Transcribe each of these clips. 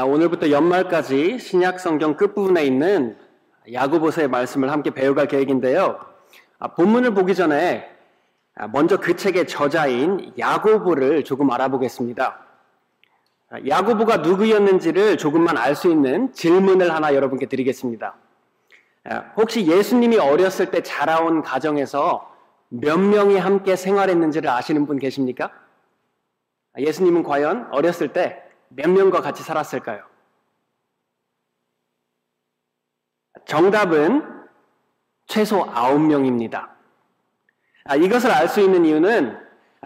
아, 오늘부터 연말까지 신약 성경 끝부분에 있는 야고보서의 말씀을 함께 배워갈 계획인데요. 아, 본문을 보기 전에 아, 먼저 그 책의 저자인 야고보를 조금 알아보겠습니다. 야고보가 누구였는지를 조금만 알 수 있는 질문을 하나 여러분께 드리겠습니다. 혹시 예수님이 어렸을 때 자라온 가정에서 몇 명이 함께 생활했는지를 아시는 분 계십니까? 예수님은 과연 어렸을 때 몇 명과 같이 살았을까요? 정답은 최소 9명입니다. 아, 이것을 알 수 있는 이유는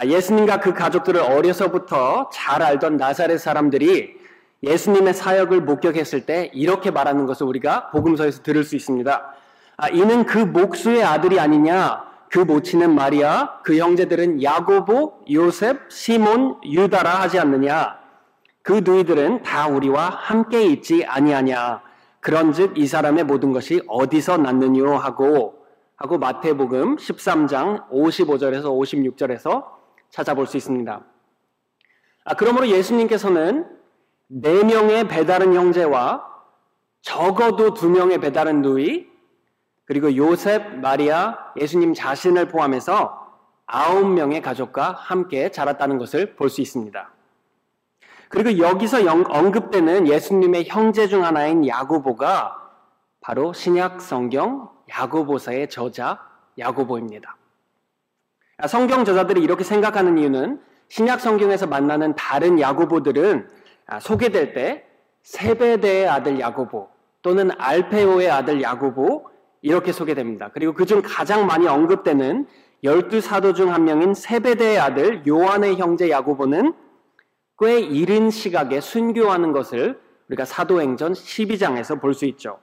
예수님과 그 가족들을 어려서부터 잘 알던 나사렛 사람들이 예수님의 사역을 목격했을 때 이렇게 말하는 것을 우리가 복음서에서 들을 수 있습니다. 아, 이는 그 목수의 아들이 아니냐? 그 모친은 마리아, 그 형제들은 야고보, 요셉, 시몬, 유다라 하지 않느냐? 그 너희들은 다 우리와 함께 있지 아니하냐? 그런즉 이 사람의 모든 것이 어디서 났느뇨 하고 하고 마태복음 13장 55절에서 56절에서 찾아볼 수 있습니다. 아, 그러므로 예수님께서는 네 명의 배다른 형제와 적어도 두 명의 배다른 누이 그리고 요셉, 마리아, 예수님 자신을 포함해서 아홉 명의 가족과 함께 자랐다는 것을 볼 수 있습니다. 그리고 여기서 언급되는 예수님의 형제 중 하나인 야고보가 바로 신약 성경 야고보서의 저자 야고보입니다. 성경 저자들이 이렇게 생각하는 이유는 신약 성경에서 만나는 다른 야고보들은 소개될 때 세베대의 아들 야고보 또는 알페오의 아들 야고보 이렇게 소개됩니다. 그리고 그중 가장 많이 언급되는 열두 사도 중 한 명인 세베대의 아들 요한의 형제 야고보는 꽤 이른 시각에 순교하는 것을 우리가 사도행전 12장에서 볼 수 있죠.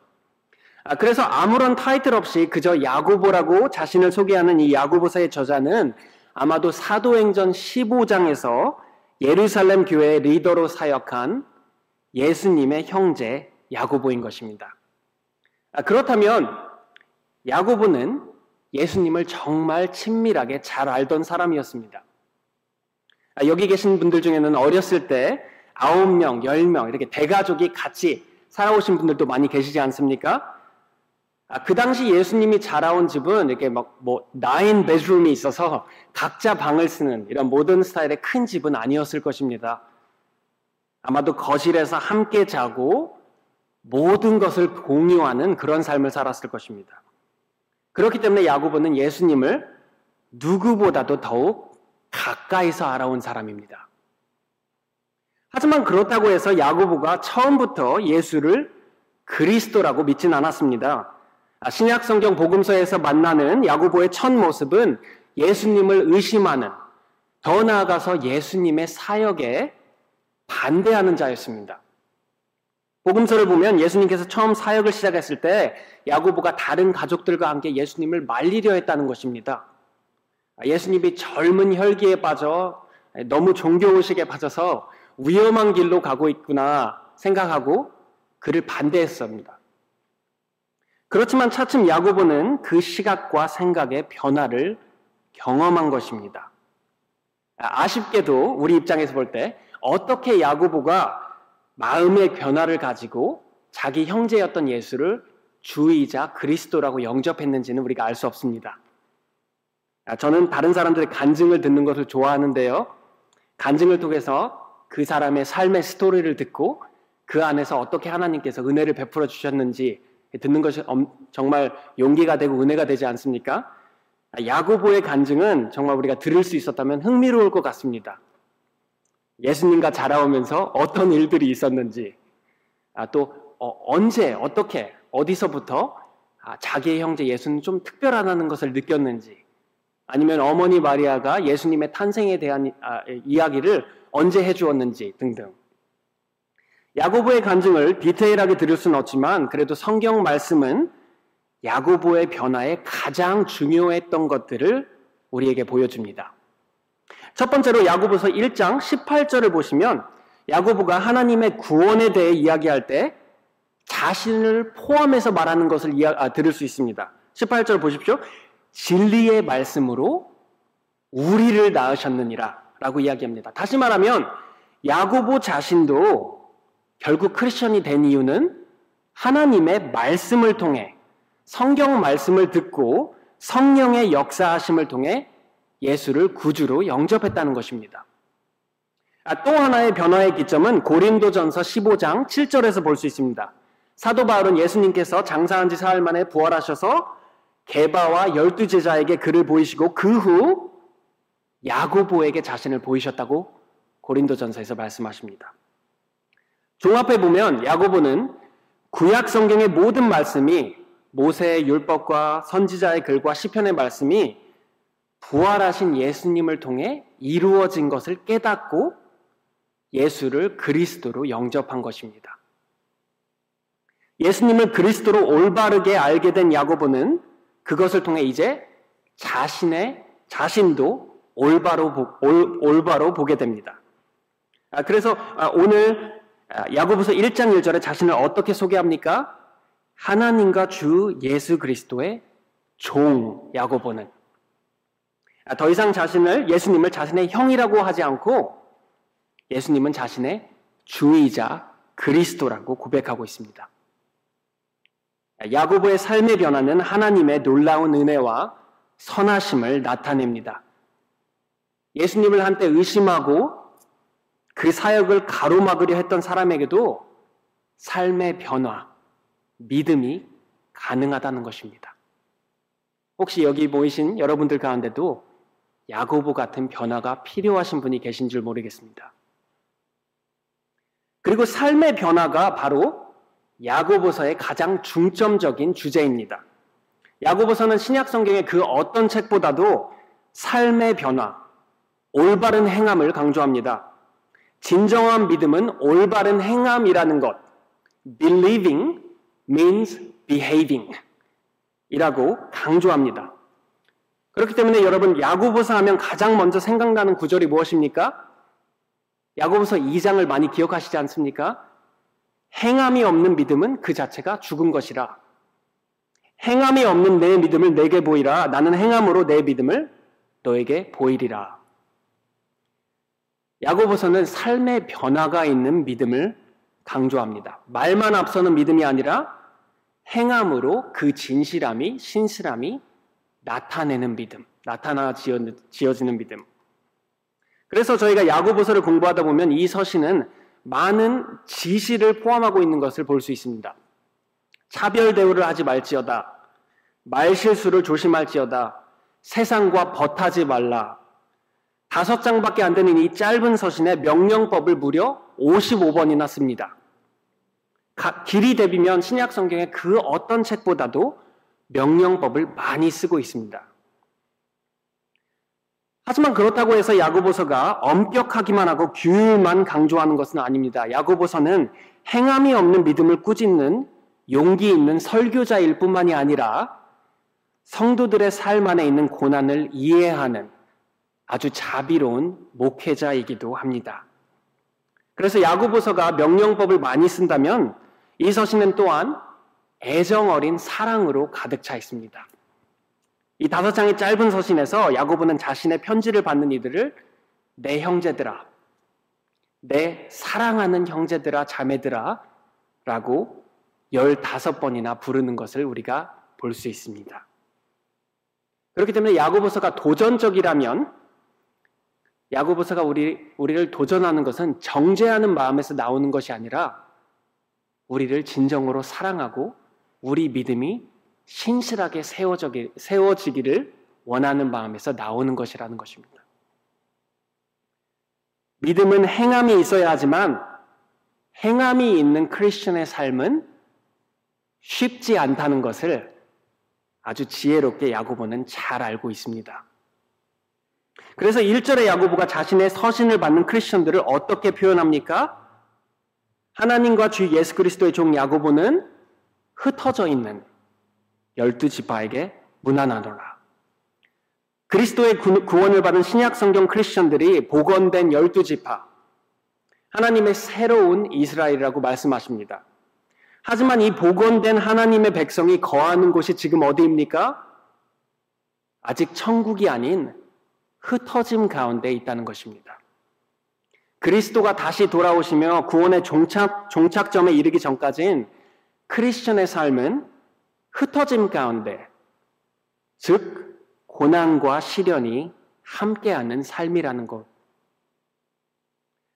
아, 그래서 아무런 타이틀 없이 그저 야고보라고 자신을 소개하는 이 야고보서의 저자는 아마도 사도행전 15장에서 예루살렘 교회의 리더로 사역한 예수님의 형제 야고보인 것입니다. 아, 그렇다면 야고보는 예수님을 정말 친밀하게 잘 알던 사람이었습니다. 아, 여기 계신 분들 중에는 어렸을 때 아홉 명, 열명 이렇게 대가족이 같이 살아오신 분들도 많이 계시지 않습니까? 아, 그 당시 예수님이 자라온 집은 이렇게 막뭐 나인 베드룸이 있어서 각자 방을 쓰는 이런 모던 스타일의 큰 집은 아니었을 것입니다. 아마도 거실에서 함께 자고 모든 것을 공유하는 그런 삶을 살았을 것입니다. 그렇기 때문에 야고보는 예수님을 누구보다도 더욱 가까이서 알아온 사람입니다. 하지만 그렇다고 해서 야고보가 처음부터 예수를 그리스도라고 믿진 않았습니다. 아, 신약 성경 복음서에서 만나는 야고보의 첫 모습은 예수님을 의심하는 더 나아가서 예수님의 사역에 반대하는 자였습니다. 복음서를 보면 예수님께서 처음 사역을 시작했을 때 야고보가 다른 가족들과 함께 예수님을 말리려 했다는 것입니다. 예수님이 젊은 혈기에 빠져 너무 종교의식에 빠져서 위험한 길로 가고 있구나 생각하고 그를 반대했습니다. 그렇지만 차츰 야고보는 그 시각과 생각의 변화를 경험한 것입니다. 아쉽게도 우리 입장에서 볼 때 어떻게 야고보가 마음의 변화를 가지고 자기 형제였던 예수를 주이자 그리스도라고 영접했는지는 우리가 알 수 없습니다. 아, 저는 다른 사람들의 간증을 듣는 것을 좋아하는데요. 간증을 통해서 그 사람의 삶의 스토리를 듣고 그 안에서 어떻게 하나님께서 은혜를 베풀어 주셨는지 듣는 것이 정말 용기가 되고 은혜가 되지 않습니까? 아, 야고보의 간증은 정말 우리가 들을 수 있었다면 흥미로울 것 같습니다. 예수님과 자라오면서 어떤 일들이 있었는지, 아, 또 어, 언제, 어떻게, 어디서부터 아, 자기의 형제 예수는 좀 특별하다는 것을 느꼈는지, 아니면 어머니 마리아가 예수님의 탄생에 대한 아, 이야기를 언제 해주었는지 등등. 야고보의 간증을 디테일하게 들을 수는 없지만 그래도 성경 말씀은 야고보의 변화에 가장 중요했던 것들을 우리에게 보여줍니다. 첫 번째로 야고보서 1장 18절을 보시면 야고보가 하나님의 구원에 대해 이야기할 때 자신을 포함해서 말하는 것을 이야, 아, 들을 수 있습니다. 18절 보십시오. 진리의 말씀으로 우리를 낳으셨느니라 라고 이야기합니다. 다시 말하면 야고보 자신도 결국 크리스천이 된 이유는 하나님의 말씀을 통해 성경 말씀을 듣고 성령의 역사하심을 통해 예수를 구주로 영접했다는 것입니다. 아, 또 하나의 변화의 기점은 고린도전서 15장 7절에서 볼 수 있습니다. 사도 바울은 예수님께서 장사한 지 사흘 만에 부활하셔서 게바와 열두 제자에게 그를 보이시고 그 후 야고보에게 자신을 보이셨다고 고린도전서에서 말씀하십니다. 종합해 보면 야고보는 구약 성경의 모든 말씀이 모세의 율법과 선지자의 글과 시편의 말씀이 부활하신 예수님을 통해 이루어진 것을 깨닫고 예수를 그리스도로 영접한 것입니다. 예수님을 그리스도로 올바르게 알게 된 야고보는 그것을 통해 이제 자신의 자신도 올바로 올, 올바로 보게 됩니다. 아, 그래서 아, 오늘 아, 야고보서 1장 1절에 자신을 어떻게 소개합니까? 하나님과 주 예수 그리스도의 종 야고보는 더 이상 자신을 예수님을 자신의 형이라고 하지 않고 예수님은 자신의 주이자 그리스도라고 고백하고 있습니다. 야고보의 삶의 변화는 하나님의 놀라운 은혜와 선하심을 나타냅니다. 예수님을 한때 의심하고 그 사역을 가로막으려 했던 사람에게도 삶의 변화, 믿음이 가능하다는 것입니다. 혹시 여기 모이신 여러분들 가운데도 야고보 같은 변화가 필요하신 분이 계신 줄 모르겠습니다. 그리고 삶의 변화가 바로 야고보서의 가장 중점적인 주제입니다. 야고보서는 신약 성경의 그 어떤 책보다도 삶의 변화, 올바른 행함을 강조합니다. 진정한 믿음은 올바른 행함이라는 것, believing means behaving 이라고 강조합니다. 그렇기 때문에 여러분 야고보서 하면 가장 먼저 생각나는 구절이 무엇입니까? 야고보서 2장을 많이 기억하시지 않습니까? 행함이 없는 믿음은 그 자체가 죽은 것이라. 행함이 없는 내 믿음을 내게 보이라. 나는 행함으로 내 믿음을 너에게 보이리라. 야고보서는 삶의 변화가 있는 믿음을 강조합니다. 말만 앞서는 믿음이 아니라 행함으로 그 진실함이, 신실함이 나타내는 믿음, 나타나 지어지는 믿음. 그래서 저희가 야고보서를 공부하다 보면 이 서신은 많은 지시를 포함하고 있는 것을 볼 수 있습니다. 차별 대우를 하지 말지어다. 말실수를 조심할지어다. 세상과 벗하지 말라. 다섯 장밖에 안 되는 이 짧은 서신에 명령법을 무려 55번이나 씁니다. 길이 대비면 신약 성경의 그 어떤 책보다도 명령법을 많이 쓰고 있습니다. 하지만 그렇다고 해서 야고보서가 엄격하기만 하고 규율만 강조하는 것은 아닙니다. 야고보서는 행함이 없는 믿음을 꾸짖는 용기 있는 설교자일 뿐만이 아니라 성도들의 삶 안에 있는 고난을 이해하는 아주 자비로운 목회자이기도 합니다. 그래서 야고보서가 명령법을 많이 쓴다면 이 서신은 또한 애정 어린 사랑으로 가득 차 있습니다. 이 다섯 장의 짧은 서신에서 야고보는 자신의 편지를 받는 이들을 내 형제들아, 내 사랑하는 형제들아, 자매들아 라고 열다섯 번이나 부르는 것을 우리가 볼 수 있습니다. 그렇기 때문에 야고보서가 도전적이라면 야고보서가 우리, 우리를 도전하는 것은 정죄하는 마음에서 나오는 것이 아니라 우리를 진정으로 사랑하고 우리 믿음이 신실하게 세워지기를 원하는 마음에서 나오는 것이라는 것입니다. 믿음은 행함이 있어야 하지만 행함이 있는 크리스천의 삶은 쉽지 않다는 것을 아주 지혜롭게 야고보는 잘 알고 있습니다. 그래서 1절의 야고보가 자신의 서신을 받는 크리스천들을 어떻게 표현합니까? 하나님과 주 예수 그리스도의 종 야고보는 흩어져 있는 열두 지파에게 문안하노라. 그리스도의 구원을 받은 신약 성경 크리스천들이 복원된 열두 지파, 하나님의 새로운 이스라엘이라고 말씀하십니다. 하지만 이 복원된 하나님의 백성이 거하는 곳이 지금 어디입니까? 아직 천국이 아닌 흩어짐 가운데 있다는 것입니다. 그리스도가 다시 돌아오시며 구원의 종착, 종착점에 이르기 전까지는 크리스천의 삶은 흩어짐 가운데, 즉, 고난과 시련이 함께하는 삶이라는 것.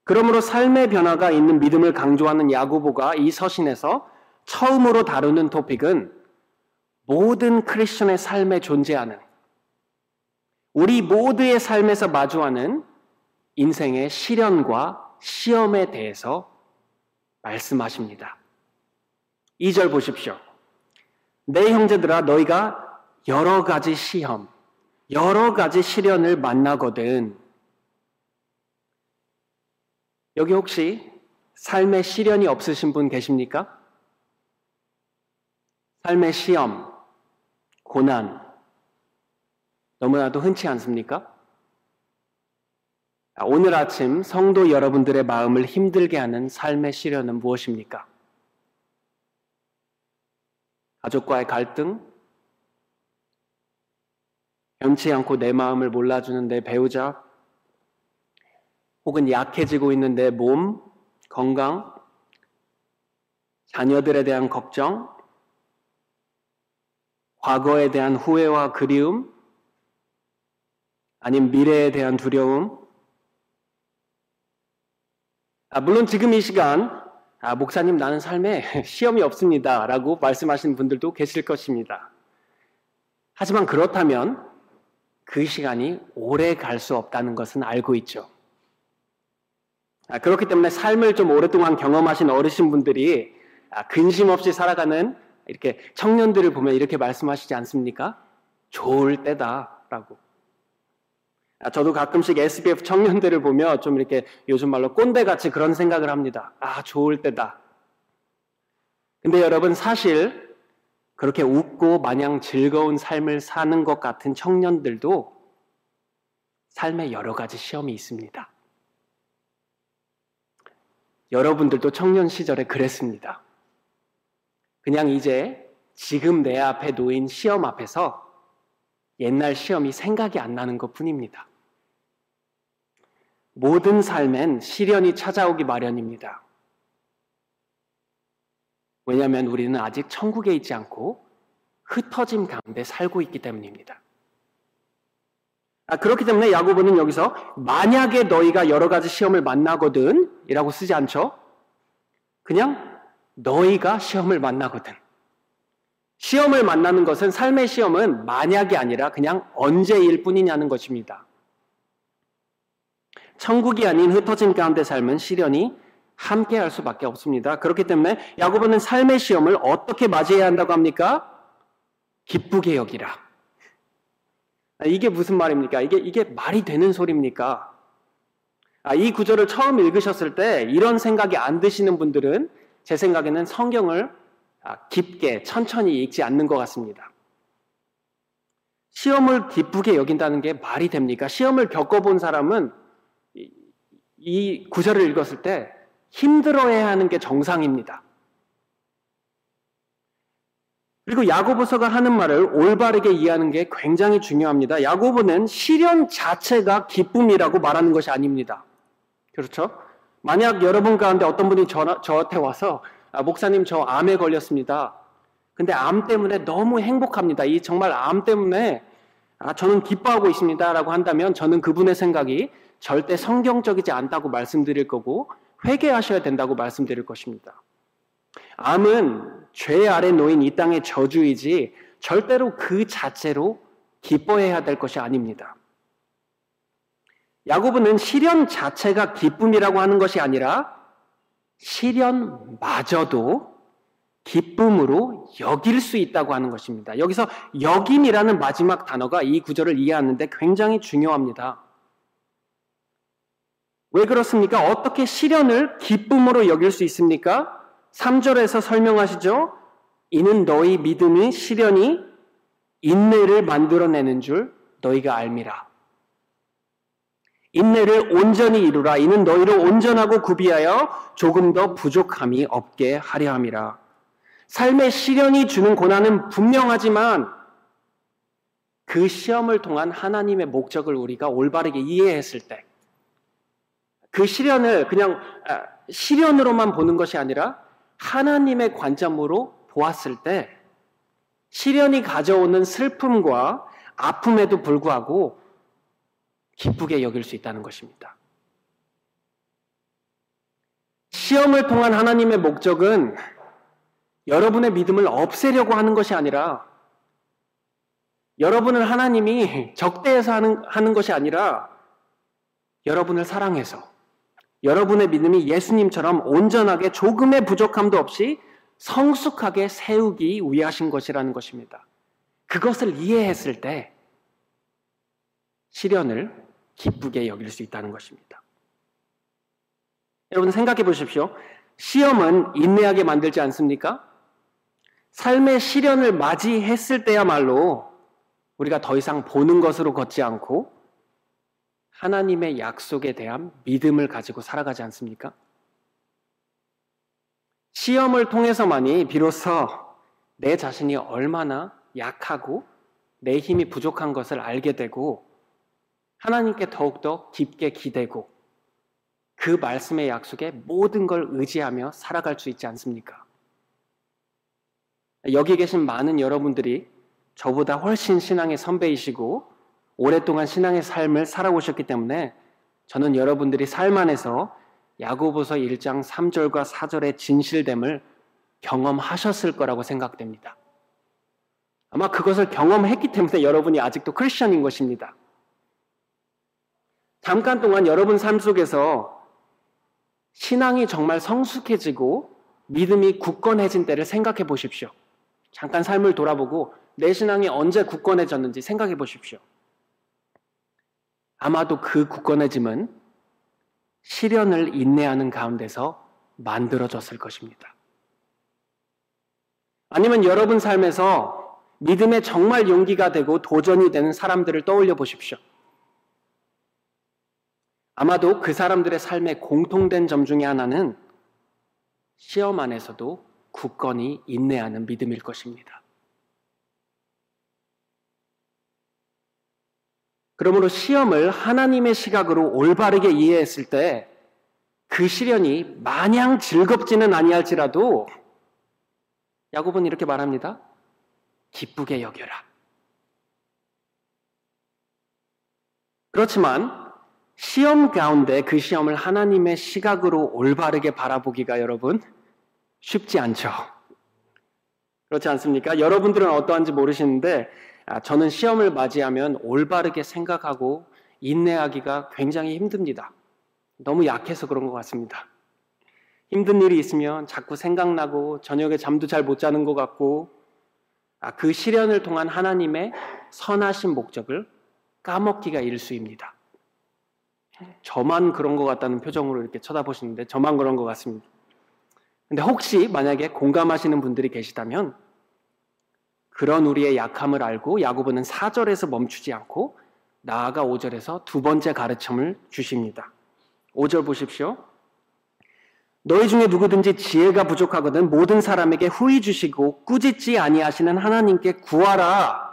그러므로 삶의 변화가 있는 믿음을 강조하는 야고보가 이 서신에서 처음으로 다루는 토픽은 모든 크리스천의 삶에 존재하는 우리 모두의 삶에서 마주하는 인생의 시련과 시험에 대해서 말씀하십니다. 2절 보십시오. 내 형제들아 너희가 여러 가지 시험, 여러 가지 시련을 만나거든. 여기 혹시 삶의 시련이 없으신 분 계십니까? 삶의 시험, 고난, 너무나도 흔치 않습니까? 오늘 아침 성도 여러분들의 마음을 힘들게 하는 삶의 시련은 무엇입니까? 가족과의 갈등, 변치 않고 내 마음을 몰라주는 내 배우자, 혹은 약해지고 있는 내 몸, 건강, 자녀들에 대한 걱정, 과거에 대한 후회와 그리움, 아니면 미래에 대한 두려움. 아, 물론 지금 이 시간, 아, 목사님 나는 삶에 시험이 없습니다. 라고 말씀하시는 분들도 계실 것입니다. 하지만 그렇다면 그 시간이 오래 갈 수 없다는 것은 알고 있죠. 아, 그렇기 때문에 삶을 좀 오랫동안 경험하신 어르신 분들이 아, 근심 없이 살아가는 이렇게 청년들을 보면 이렇게 말씀하시지 않습니까? 좋을 때다라고. 아, 저도 가끔씩 SBF 청년들을 보며 좀 이렇게 요즘 말로 꼰대같이 그런 생각을 합니다. 아, 좋을 때다. 근데 여러분 사실 그렇게 웃고 마냥 즐거운 삶을 사는 것 같은 청년들도 삶에 여러 가지 시험이 있습니다. 여러분들도 청년 시절에 그랬습니다. 그냥 이제 지금 내 앞에 놓인 시험 앞에서 옛날 시험이 생각이 안 나는 것 뿐입니다. 모든 삶엔 시련이 찾아오기 마련입니다. 왜냐하면 우리는 아직 천국에 있지 않고 흩어짐 가운데 살고 있기 때문입니다. 아, 그렇기 때문에 야고보는 여기서 만약에 너희가 여러 가지 시험을 만나거든 이라고 쓰지 않죠. 그냥 너희가 시험을 만나거든. 시험을 만나는 것은 삶의 시험은 만약이 아니라 그냥 언제일 뿐이냐는 것입니다. 천국이 아닌 흩어진 가운데 삶은 시련이 함께 할 수밖에 없습니다. 그렇기 때문에 야고보는 삶의 시험을 어떻게 맞이해야 한다고 합니까? 기쁘게 여기라. 아, 이게 무슨 말입니까? 이게, 이게 말이 되는 소리입니까? 아, 이 구절을 처음 읽으셨을 때 이런 생각이 안 드시는 분들은 제 생각에는 성경을 아, 깊게 천천히 읽지 않는 것 같습니다. 시험을 기쁘게 여긴다는 게 말이 됩니까? 시험을 겪어본 사람은 이 구절을 읽었을 때 힘들어해야 하는 게 정상입니다. 그리고 야고보서가 하는 말을 올바르게 이해하는 게 굉장히 중요합니다. 야고보는 시련 자체가 기쁨이라고 말하는 것이 아닙니다. 그렇죠? 만약 여러분 가운데 어떤 분이 저, 저한테 와서 아, 목사님 저 암에 걸렸습니다. 근데 암 때문에 너무 행복합니다. 이 정말 암 때문에 아, 저는 기뻐하고 있습니다라고 한다면 저는 그분의 생각이 절대 성경적이지 않다고 말씀드릴 거고 회개하셔야 된다고 말씀드릴 것입니다. 암은 죄 아래 놓인 이 땅의 저주이지 절대로 그 자체로 기뻐해야 될 것이 아닙니다. 야고보는 시련 자체가 기쁨이라고 하는 것이 아니라 시련마저도 기쁨으로 여길 수 있다고 하는 것입니다. 여기서 여김이라는 마지막 단어가 이 구절을 이해하는데 굉장히 중요합니다. 왜 그렇습니까? 어떻게 시련을 기쁨으로 여길 수 있습니까? 3절에서 설명하시죠? 이는 너희 믿음이 시련이 인내를 만들어내는 줄 너희가 알미라. 인내를 온전히 이루라. 이는 너희를 온전하고 구비하여 조금 더 부족함이 없게 하려 함이라. 삶의 시련이 주는 고난은 분명하지만 그 시험을 통한 하나님의 목적을 우리가 올바르게 이해했을 때 그 시련을 그냥 아, 시련으로만 보는 것이 아니라 하나님의 관점으로 보았을 때 시련이 가져오는 슬픔과 아픔에도 불구하고 기쁘게 여길 수 있다는 것입니다. 시험을 통한 하나님의 목적은 여러분의 믿음을 없애려고 하는 것이 아니라 여러분을 하나님이 적대해서 하는, 하는 것이 아니라 여러분을 사랑해서 여러분의 믿음이 예수님처럼 온전하게 조금의 부족함도 없이 성숙하게 세우기 위하신 것이라는 것입니다. 그것을 이해했을 때 시련을 기쁘게 여길 수 있다는 것입니다. 여러분 생각해 보십시오. 시험은 인내하게 만들지 않습니까? 삶의 시련을 맞이했을 때야말로 우리가 더 이상 보는 것으로 걷지 않고 하나님의 약속에 대한 믿음을 가지고 살아가지 않습니까? 시험을 통해서만이 비로소 내 자신이 얼마나 약하고 내 힘이 부족한 것을 알게 되고 하나님께 더욱더 깊게 기대고 그 말씀의 약속에 모든 걸 의지하며 살아갈 수 있지 않습니까? 여기 계신 많은 여러분들이 저보다 훨씬 신앙의 선배이시고 오랫동안 신앙의 삶을 살아오셨기 때문에 저는 여러분들이 삶 안에서 야고보서 1장 3절과 4절의 진실됨을 경험하셨을 거라고 생각됩니다. 아마 그것을 경험했기 때문에 여러분이 아직도 크리스천인 것입니다. 잠깐 동안 여러분 삶 속에서 신앙이 정말 성숙해지고 믿음이 굳건해진 때를 생각해 보십시오. 잠깐 삶을 돌아보고 내 신앙이 언제 굳건해졌는지 생각해 보십시오. 아마도 그 굳건해짐은 시련을 인내하는 가운데서 만들어졌을 것입니다. 아니면 여러분 삶에서 믿음에 정말 용기가 되고 도전이 되는 사람들을 떠올려 보십시오. 아마도 그 사람들의 삶의 공통된 점 중에 하나는 시험 안에서도 굳건히 인내하는 믿음일 것입니다. 그러므로 시험을 하나님의 시각으로 올바르게 이해했을 때 그 시련이 마냥 즐겁지는 아니할지라도 야곱은 이렇게 말합니다. 기쁘게 여겨라. 그렇지만 시험 가운데 그 시험을 하나님의 시각으로 올바르게 바라보기가 여러분 쉽지 않죠. 그렇지 않습니까? 여러분들은 어떠한지 모르시는데 아, 저는 시험을 맞이하면 올바르게 생각하고 인내하기가 굉장히 힘듭니다. 너무 약해서 그런 것 같습니다. 힘든 일이 있으면 자꾸 생각나고 저녁에 잠도 잘 못 자는 것 같고 아, 그 시련을 통한 하나님의 선하신 목적을 까먹기가 일수입니다. 저만 그런 것 같다는 표정으로 이렇게 쳐다보시는데 저만 그런 것 같습니다. 근데 혹시 만약에 공감하시는 분들이 계시다면 그런 우리의 약함을 알고 야고보는 4절에서 멈추지 않고 나아가 5절에서 두 번째 가르침을 주십니다. 5절 보십시오. 너희 중에 누구든지 지혜가 부족하거든 모든 사람에게 후히 주시고 꾸짖지 아니하시는 하나님께 구하라.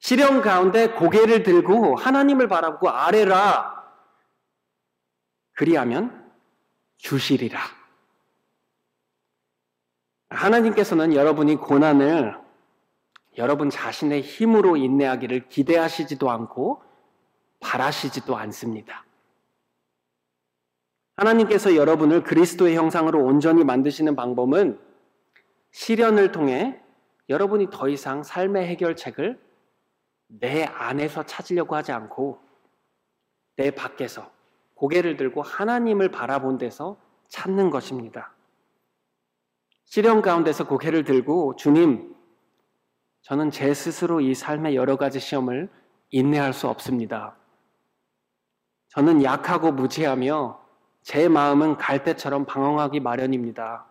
시련 가운데 고개를 들고 하나님을 바라보고 아래라. 그리하면 주시리라. 하나님께서는 여러분이 고난을 여러분 자신의 힘으로 인내하기를 기대하시지도 않고 바라시지도 않습니다. 하나님께서 여러분을 그리스도의 형상으로 온전히 만드시는 방법은 시련을 통해 여러분이 더 이상 삶의 해결책을 내 안에서 찾으려고 하지 않고 내 밖에서 고개를 들고 하나님을 바라본 데서 찾는 것입니다. 시련 가운데서 고개를 들고 주님, 저는 제 스스로 이 삶의 여러 가지 시험을 인내할 수 없습니다. 저는 약하고 무지하며 제 마음은 갈대처럼 방황하기 마련입니다.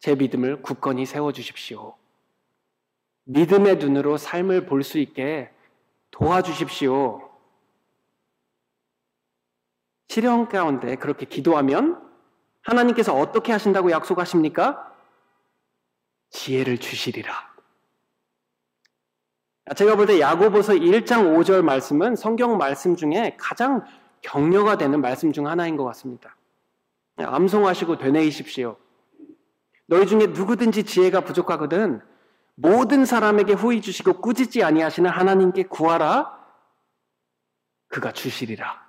제 믿음을 굳건히 세워주십시오. 믿음의 눈으로 삶을 볼 수 있게 도와주십시오. 시련 가운데 그렇게 기도하면 하나님께서 어떻게 하신다고 약속하십니까? 지혜를 주시리라. 제가 볼 때 야고보서 1장 5절 말씀은 성경 말씀 중에 가장 격려가 되는 말씀 중 하나인 것 같습니다. 암송하시고 되뇌이십시오. 너희 중에 누구든지 지혜가 부족하거든 모든 사람에게 후히 주시고 꾸짖지 아니하시는 하나님께 구하라 그가 주시리라.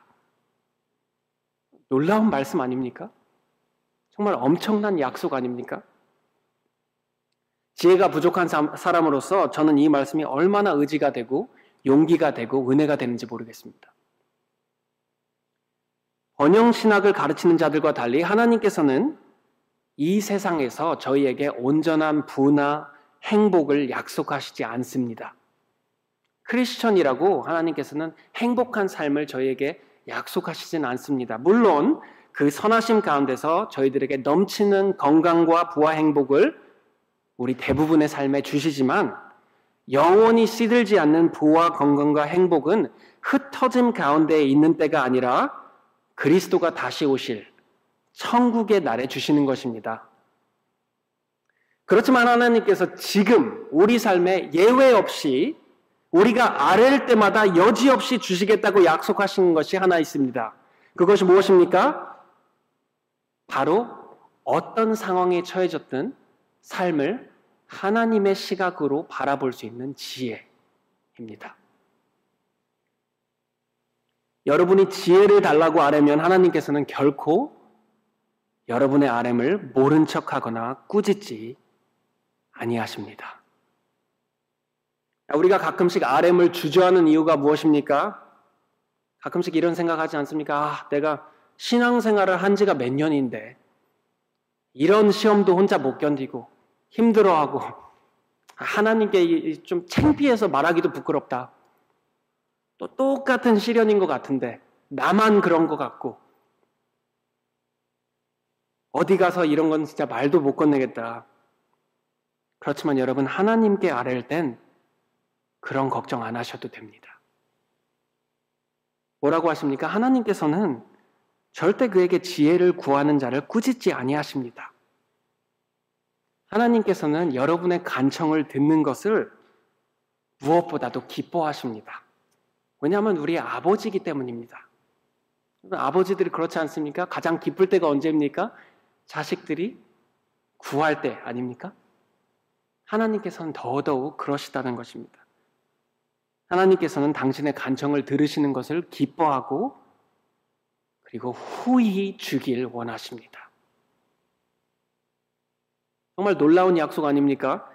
놀라운 말씀 아닙니까? 정말 엄청난 약속 아닙니까? 지혜가 부족한 사람으로서 저는 이 말씀이 얼마나 의지가 되고 용기가 되고 은혜가 되는지 모르겠습니다. 번영 신학을 가르치는 자들과 달리 하나님께서는 이 세상에서 저희에게 온전한 부나 행복을 약속하시지 않습니다. 크리스천이라고 하나님께서는 행복한 삶을 저희에게 약속하시진 않습니다. 물론 그 선하심 가운데서 저희들에게 넘치는 건강과 부와 행복을 우리 대부분의 삶에 주시지만 영원히 시들지 않는 부와 건강과 행복은 흩어짐 가운데 있는 때가 아니라 그리스도가 다시 오실 천국의 날에 주시는 것입니다. 그렇지만 하나님께서 지금 우리 삶에 예외 없이 우리가 아랠 때마다 여지없이 주시겠다고 약속하신 것이 하나 있습니다. 그것이 무엇입니까? 바로 어떤 상황에 처해졌든 삶을 하나님의 시각으로 바라볼 수 있는 지혜입니다. 여러분이 지혜를 달라고 아뢰면 하나님께서는 결코 여러분의 아뢰을 모른 척하거나 꾸짖지 아니하십니다. 우리가 가끔씩 아뢰을 주저하는 이유가 무엇입니까? 가끔씩 이런 생각하지 않습니까? 아, 내가 신앙생활을 한 지가 몇 년인데 이런 시험도 혼자 못 견디고 힘들어하고 하나님께 좀 창피해서 말하기도 부끄럽다. 또 똑같은 시련인 것 같은데 나만 그런 것 같고 어디 가서 이런 건 진짜 말도 못 건네겠다. 그렇지만 여러분 하나님께 아랠 땐 그런 걱정 안 하셔도 됩니다. 뭐라고 하십니까? 하나님께서는 절대 그에게 지혜를 구하는 자를 꾸짖지 아니하십니다. 하나님께서는 여러분의 간청을 듣는 것을 무엇보다도 기뻐하십니다. 왜냐하면 우리의 아버지이기 때문입니다. 아버지들이 그렇지 않습니까? 가장 기쁠 때가 언제입니까? 자식들이 구할 때 아닙니까? 하나님께서는 더더욱 그러시다는 것입니다. 하나님께서는 당신의 간청을 들으시는 것을 기뻐하고 그리고 후히 주길 원하십니다. 정말 놀라운 약속 아닙니까?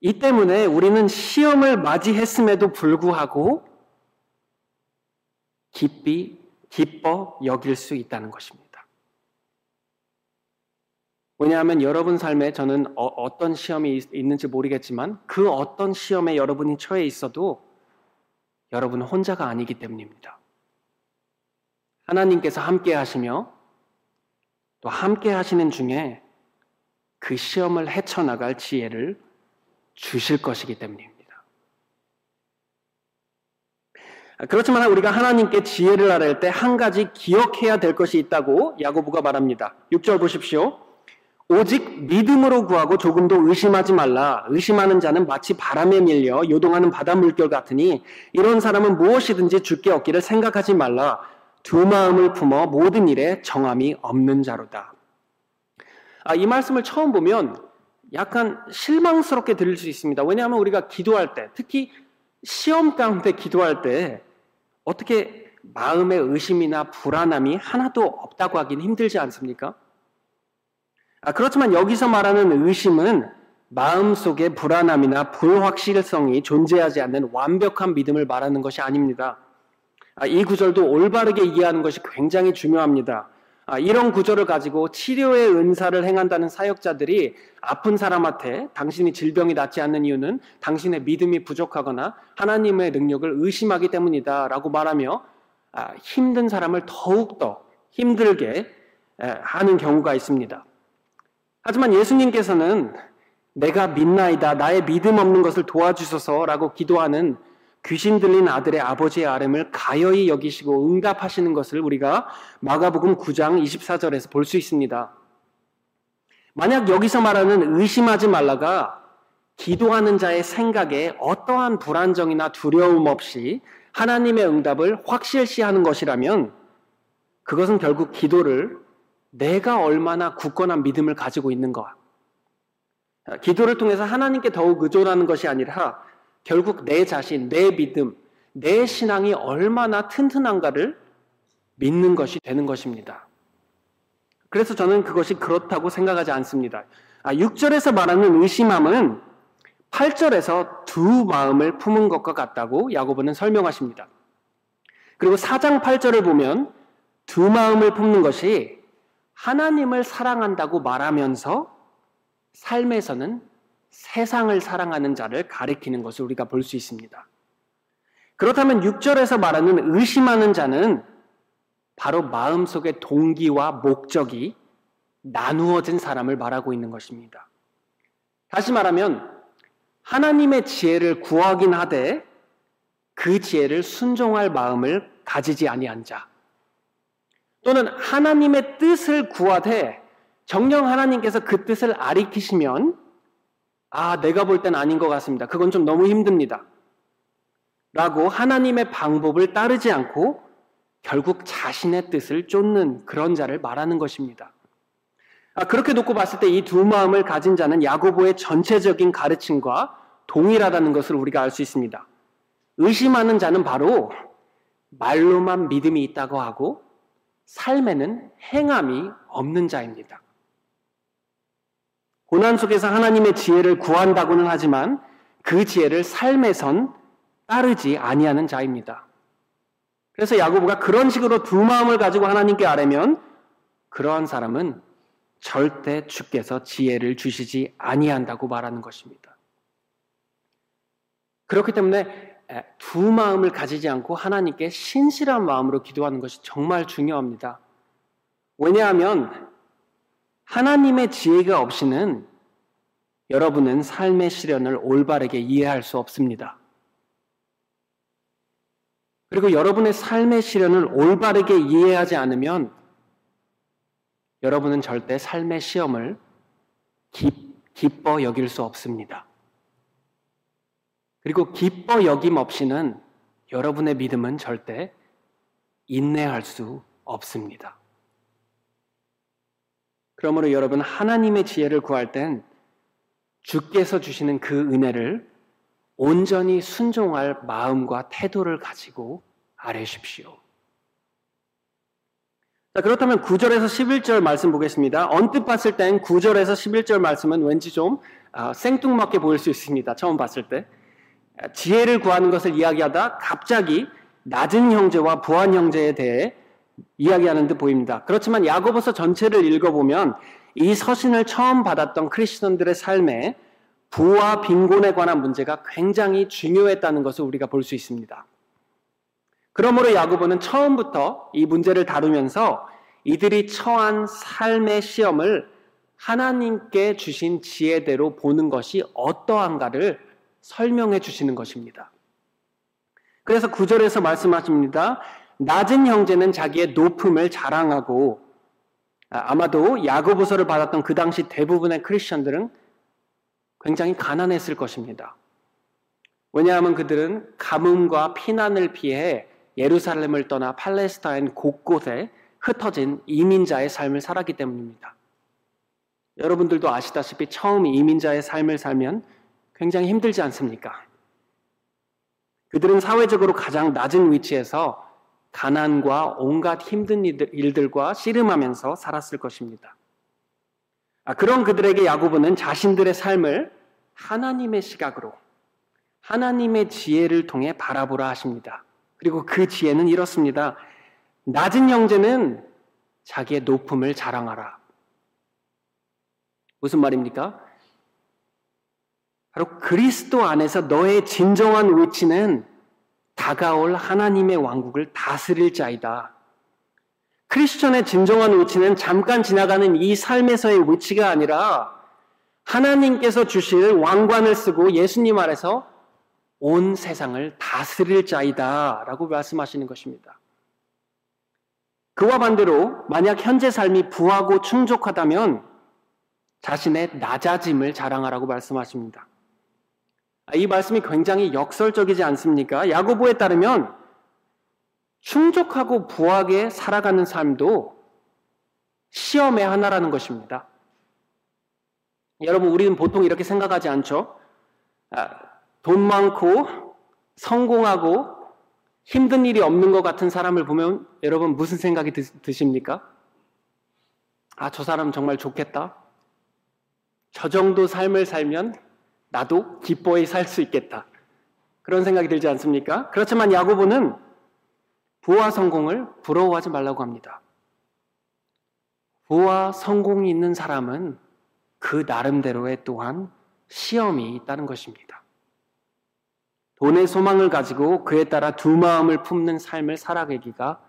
이 때문에 우리는 시험을 맞이했음에도 불구하고 기삐, 기뻐 여길 수 있다는 것입니다. 왜냐하면 여러분 삶에 저는 어, 떤 시험이 있는지 모르겠지만 그 어떤 시험에 여러분이 처해 있어도 여러분은 혼자가 아니기 때문입니다. 하나님께서 함께 하시며 또 함께 하시는 중에 그 시험을 헤쳐나갈 지혜를 주실 것이기 때문입니다. 그렇지만 우리가 하나님께 지혜를 아뢰 때한 가지 기억해야 될 것이 있다고 야고보가 말합니다. 6절 보십시오. 오직 믿음으로 구하고 조금도 의심하지 말라. 의심하는 자는 마치 바람에 밀려 요동하는 바다 물결 같으니 이런 사람은 무엇이든지 죽게 얻기를 생각하지 말라. 두 마음을 품어 모든 일에 정함이 없는 자로다. 아, 이 말씀을 처음 보면 약간 실망스럽게 들릴 수 있습니다. 왜냐하면 우리가 기도할 때, 특히 시험 가운데 기도할 때 어떻게 마음의 의심이나 불안함이 하나도 없다고 하긴 힘들지 않습니까? 아, 그렇지만 여기서 말하는 의심은 마음속에 불안함이나 불확실성이 존재하지 않는 완벽한 믿음을 말하는 것이 아닙니다. 아, 이 구절도 올바르게 이해하는 것이 굉장히 중요합니다. 아, 이런 구조를 가지고 치료의 은사를 행한다는 사역자들이 아픈 사람한테 당신이 질병이 낫지 않는 이유는 당신의 믿음이 부족하거나 하나님의 능력을 의심하기 때문이다 라고 말하며 아, 힘든 사람을 더욱더 힘들게 하는 경우가 있습니다. 하지만 예수님께서는 내가 믿나이다, 나의 믿음 없는 것을 도와주소서 라고 기도하는 귀신 들린 아들의 아버지의 아름을 가여이 여기시고 응답하시는 것을 우리가 마가복음 9장 24절에서 볼 수 있습니다. 만약 여기서 말하는 의심하지 말라가 기도하는 자의 생각에 어떠한 불안정이나 두려움 없이 하나님의 응답을 확실시 하는 것이라면 그것은 결국 기도를 내가 얼마나 굳건한 믿음을 가지고 있는가. 기도를 통해서 하나님께 더욱 의존하는 것이 아니라 결국 내 자신, 내 믿음, 내 신앙이 얼마나 튼튼한가를 믿는 것이 되는 것입니다. 그래서 저는 그것이 그렇다고 생각하지 않습니다. 아, 6절에서 말하는 의심함은 8절에서 두 마음을 품은 것과 같다고 야고보는 설명하십니다. 그리고 4장 8절을 보면 두 마음을 품는 것이 하나님을 사랑한다고 말하면서 삶에서는 세상을 사랑하는 자를 가리키는 것을 우리가 볼 수 있습니다. 그렇다면 6절에서 말하는 의심하는 자는 바로 마음속의 동기와 목적이 나누어진 사람을 말하고 있는 것입니다. 다시 말하면 하나님의 지혜를 구하긴 하되 그 지혜를 순종할 마음을 가지지 아니한 자. 또는 하나님의 뜻을 구하되 정령 하나님께서 그 뜻을 아리키시면 아, 내가 볼 땐 아닌 것 같습니다. 그건 좀 너무 힘듭니다. 라고 하나님의 방법을 따르지 않고 결국 자신의 뜻을 쫓는 그런 자를 말하는 것입니다. 아, 그렇게 놓고 봤을 때 이 두 마음을 가진 자는 야고보의 전체적인 가르침과 동일하다는 것을 우리가 알 수 있습니다. 의심하는 자는 바로 말로만 믿음이 있다고 하고 삶에는 행함이 없는 자입니다. 고난 속에서 하나님의 지혜를 구한다고는 하지만 그 지혜를 삶에선 따르지 아니하는 자입니다. 그래서 야고보가 그런 식으로 두 마음을 가지고 하나님께 아뢰면 그러한 사람은 절대 주께서 지혜를 주시지 아니한다고 말하는 것입니다. 그렇기 때문에 두 마음을 가지지 않고 하나님께 신실한 마음으로 기도하는 것이 정말 중요합니다. 왜냐하면 하나님의 지혜가 없이는 여러분은 삶의 시련을 올바르게 이해할 수 없습니다. 그리고 여러분의 삶의 시련을 올바르게 이해하지 않으면 여러분은 절대 삶의 시험을 기, 기뻐 여길 수 없습니다. 그리고 기뻐 여김 없이는 여러분의 믿음은 절대 인내할 수 없습니다. 그러므로 여러분 하나님의 지혜를 구할 땐 주께서 주시는 그 은혜를 온전히 순종할 마음과 태도를 가지고 아뢰십시오. 자, 그렇다면 9절에서 11절 말씀 보겠습니다. 언뜻 봤을 땐 9절에서 11절 말씀은 왠지 좀 아, 생뚱맞게 보일 수 있습니다. 처음 봤을 때. 지혜를 구하는 것을 이야기하다 갑자기 낮은 형제와 부한 형제에 대해 이야기하는 듯 보입니다. 그렇지만 야고보서 전체를 읽어보면 이 서신을 처음 받았던 크리스천들의 삶에 부와 빈곤에 관한 문제가 굉장히 중요했다는 것을 우리가 볼 수 있습니다. 그러므로 야고보는 처음부터 이 문제를 다루면서 이들이 처한 삶의 시험을 하나님께 주신 지혜대로 보는 것이 어떠한가를 설명해 주시는 것입니다. 그래서 구절에서 말씀하십니다. 낮은 형제는 자기의 높음을 자랑하고 아, 아마도 야고보서를 받았던 그 당시 대부분의 크리스천들은 굉장히 가난했을 것입니다. 왜냐하면 그들은 가뭄과 피난을 피해 예루살렘을 떠나 팔레스타인 곳곳에 흩어진 이민자의 삶을 살았기 때문입니다. 여러분들도 아시다시피 처음 이민자의 삶을 살면 굉장히 힘들지 않습니까? 그들은 사회적으로 가장 낮은 위치에서 가난과 온갖 힘든 일들과 씨름하면서 살았을 것입니다. 아, 그런 그들에게 야고보는 자신들의 삶을 하나님의 시각으로 하나님의 지혜를 통해 바라보라 하십니다. 그리고 그 지혜는 이렇습니다. 낮은 형제는 자기의 높음을 자랑하라. 무슨 말입니까? 바로 그리스도 안에서 너의 진정한 위치는 다가올 하나님의 왕국을 다스릴 자이다. 크리스천의 진정한 위치는 잠깐 지나가는 이 삶에서의 위치가 아니라 하나님께서 주실 왕관을 쓰고 예수님 아래서 온 세상을 다스릴 자이다. 라고 말씀하시는 것입니다. 그와 반대로 만약 현재 삶이 부하고 충족하다면 자신의 낮아짐을 자랑하라고 말씀하십니다. 이 말씀이 굉장히 역설적이지 않습니까? 야고보에 따르면 충족하고 부하게 살아가는 삶도 시험의 하나라는 것입니다. 여러분, 우리는 보통 이렇게 생각하지 않죠? 아, 돈 많고 성공하고 힘든 일이 없는 것 같은 사람을 보면 여러분 무슨 생각이 드, 십니까 아, 저 사람 정말 좋겠다. 저 정도 삶을 살면 나도 기뻐해 살수 있겠다. 그런 생각이 들지 않습니까? 그렇지만 야고보는 부와 성공을 부러워하지 말라고 합니다. 부와 성공이 있는 사람은 그 나름대로의 또한 시험이 있다는 것입니다. 돈의 소망을 가지고 그에 따라 두 마음을 품는 삶을 살아가기가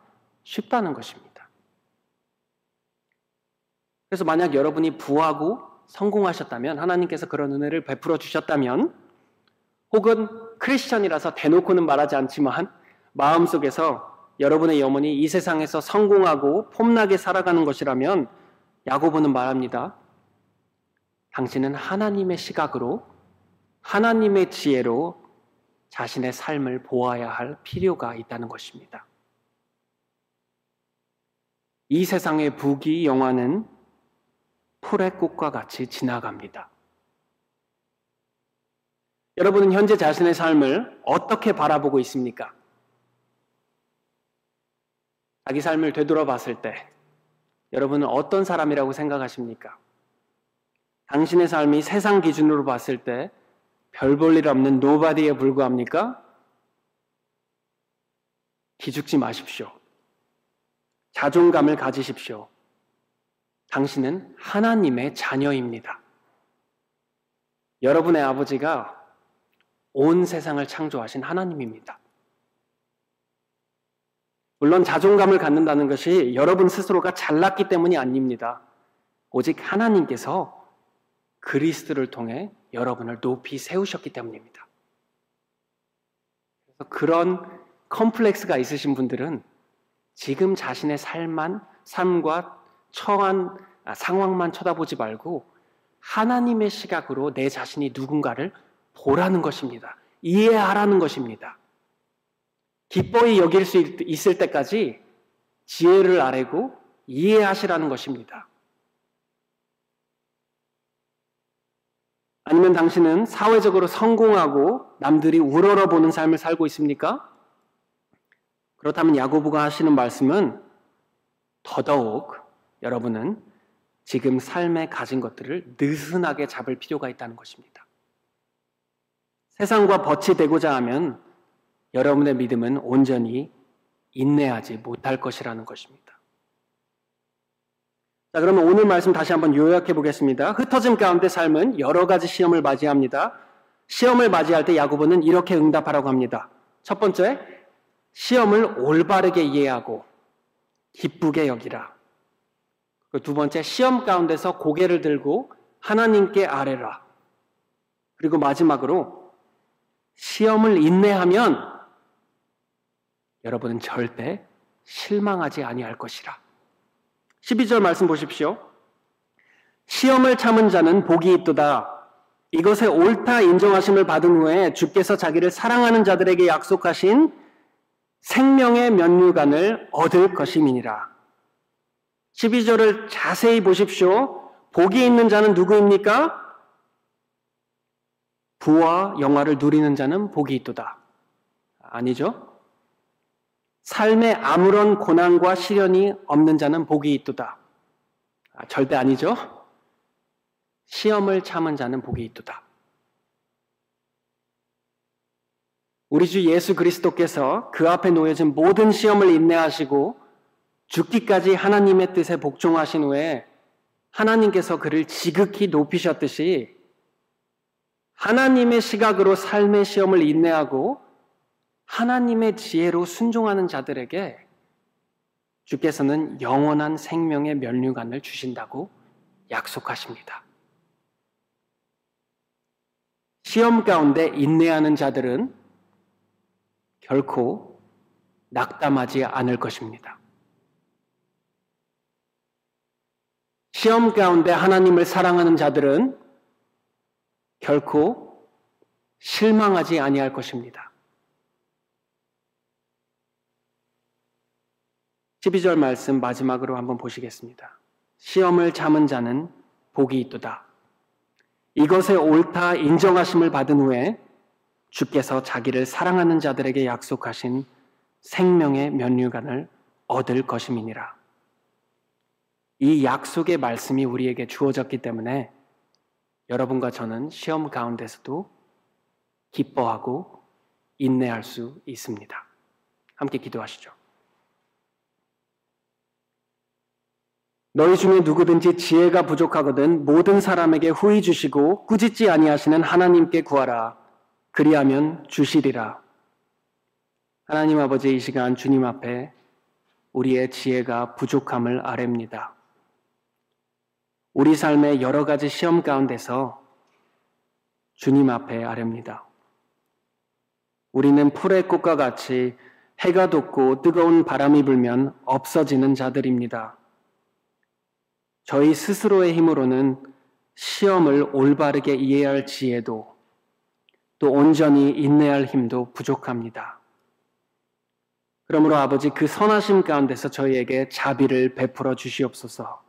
쉽다는 것입니다. 그래서 만약 여러분이 부하고 성공하셨다면 하나님께서 그런 은혜를 베풀어 주셨다면 혹은 크리스천이라서 대놓고는 말하지 않지만 마음속에서 여러분의 영혼이 이 세상에서 성공하고 폼나게 살아가는 것이라면 야고보는 말합니다. 당신은 하나님의 시각으로 하나님의 지혜로 자신의 삶을 보아야 할 필요가 있다는 것입니다. 이 세상의 부귀 영화는 풀의 꽃과 같이 지나갑니다. 여러분은 현재 자신의 삶을 어떻게 바라보고 있습니까? 자기 삶을 되돌아봤을 때 여러분은 어떤 사람이라고 생각하십니까? 당신의 삶이 세상 기준으로 봤을 때 별 볼 일 없는 노바디에 불과합니까? 기죽지 마십시오. 자존감을 가지십시오. 당신은 하나님의 자녀입니다. 여러분의 아버지가 온 세상을 창조하신 하나님입니다. 물론 자존감을 갖는다는 것이 여러분 스스로가 잘났기 때문이 아닙니다. 오직 하나님께서 그리스도를 통해 여러분을 높이 세우셨기 때문입니다. 그래서 그런 컴플렉스가 있으신 분들은 지금 자신의 삶만 삶과 처한 아, 상황만 쳐다보지 말고 하나님의 시각으로 내 자신이 누군가를 보라는 것입니다. 이해하라는 것입니다. 기뻐히 여길 수 있을 때까지 지혜를 아래고 이해하시라는 것입니다. 아니면 당신은 사회적으로 성공하고 남들이 우러러 보는 삶을 살고 있습니까? 그렇다면 야고보가 하시는 말씀은 더더욱 여러분은 지금 삶에 가진 것들을 느슨하게 잡을 필요가 있다는 것입니다. 세상과 벗이 되고자 하면 여러분의 믿음은 온전히 인내하지 못할 것이라는 것입니다. 자, 그러면 오늘 말씀 다시 한번 요약해 보겠습니다. 흩어짐 가운데 삶은 여러 가지 시험을 맞이합니다. 시험을 맞이할 때 야고보는 이렇게 응답하라고 합니다. 첫 번째, 시험을 올바르게 이해하고 기쁘게 여기라. 두 번째, 시험 가운데서 고개를 들고 하나님께 아뢰라. 그리고 마지막으로 시험을 인내하면 여러분은 절대 실망하지 아니할 것이라. 12절 말씀 보십시오. 시험을 참은 자는 복이 있도다. 이것에 옳다 인정하심을 받은 후에 주께서 자기를 사랑하는 자들에게 약속하신 생명의 면류관을 얻을 것임이니라. 12절을 자세히 보십시오. 복이 있는 자는 누구입니까? 부와 영화를 누리는 자는 복이 있도다. 아니죠? 삶에 아무런 고난과 시련이 없는 자는 복이 있도다. 아, 절대 아니죠. 시험을 참은 자는 복이 있도다. 우리 주 예수 그리스도께서 그 앞에 놓여진 모든 시험을 인내하시고 죽기까지 하나님의 뜻에 복종하신 후에 하나님께서 그를 지극히 높이셨듯이 하나님의 시각으로 삶의 시험을 인내하고 하나님의 지혜로 순종하는 자들에게 주께서는 영원한 생명의 면류관을 주신다고 약속하십니다. 시험 가운데 인내하는 자들은 결코 낙담하지 않을 것입니다. 시험 가운데 하나님을 사랑하는 자들은 결코 실망하지 아니할 것입니다. 12절 말씀 마지막으로 한번 보시겠습니다. 시험을 참은 자는 복이 있도다. 이것에 옳다 인정하심을 받은 후에 주께서 자기를 사랑하는 자들에게 약속하신 생명의 면류관을 얻을 것임이니라. 이 약속의 말씀이 우리에게 주어졌기 때문에 여러분과 저는 시험 가운데서도 기뻐하고 인내할 수 있습니다. 함께 기도하시죠. 너희 중에 누구든지 지혜가 부족하거든 모든 사람에게 후히 주시고 꾸짖지 아니하시는 하나님께 구하라. 그리하면 주시리라. 하나님 아버지 이 시간 주님 앞에 우리의 지혜가 부족함을 아랩니다. 우리 삶의 여러 가지 시험 가운데서 주님 앞에 아렵니다. 우리는 풀의 꽃과 같이 해가 돋고 뜨거운 바람이 불면 없어지는 자들입니다. 저희 스스로의 힘으로는 시험을 올바르게 이해할 지혜도 또 온전히 인내할 힘도 부족합니다. 그러므로 아버지 그 선하심 가운데서 저희에게 자비를 베풀어 주시옵소서.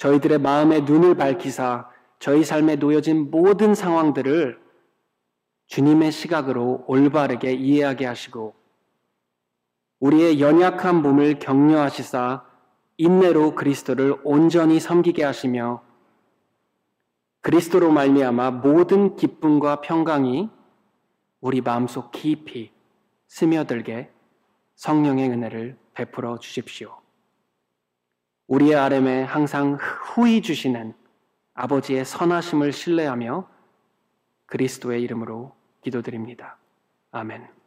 저희들의 마음의 눈을 밝히사 저희 삶에 놓여진 모든 상황들을 주님의 시각으로 올바르게 이해하게 하시고 우리의 연약한 몸을 격려하시사 인내로 그리스도를 온전히 섬기게 하시며 그리스도로 말미암아 모든 기쁨과 평강이 우리 마음속 깊이 스며들게 성령의 은혜를 베풀어 주십시오. 우리의 아렘에 항상 후히 주시는 아버지의 선하심을 신뢰하며 그리스도의 이름으로 기도드립니다. 아멘.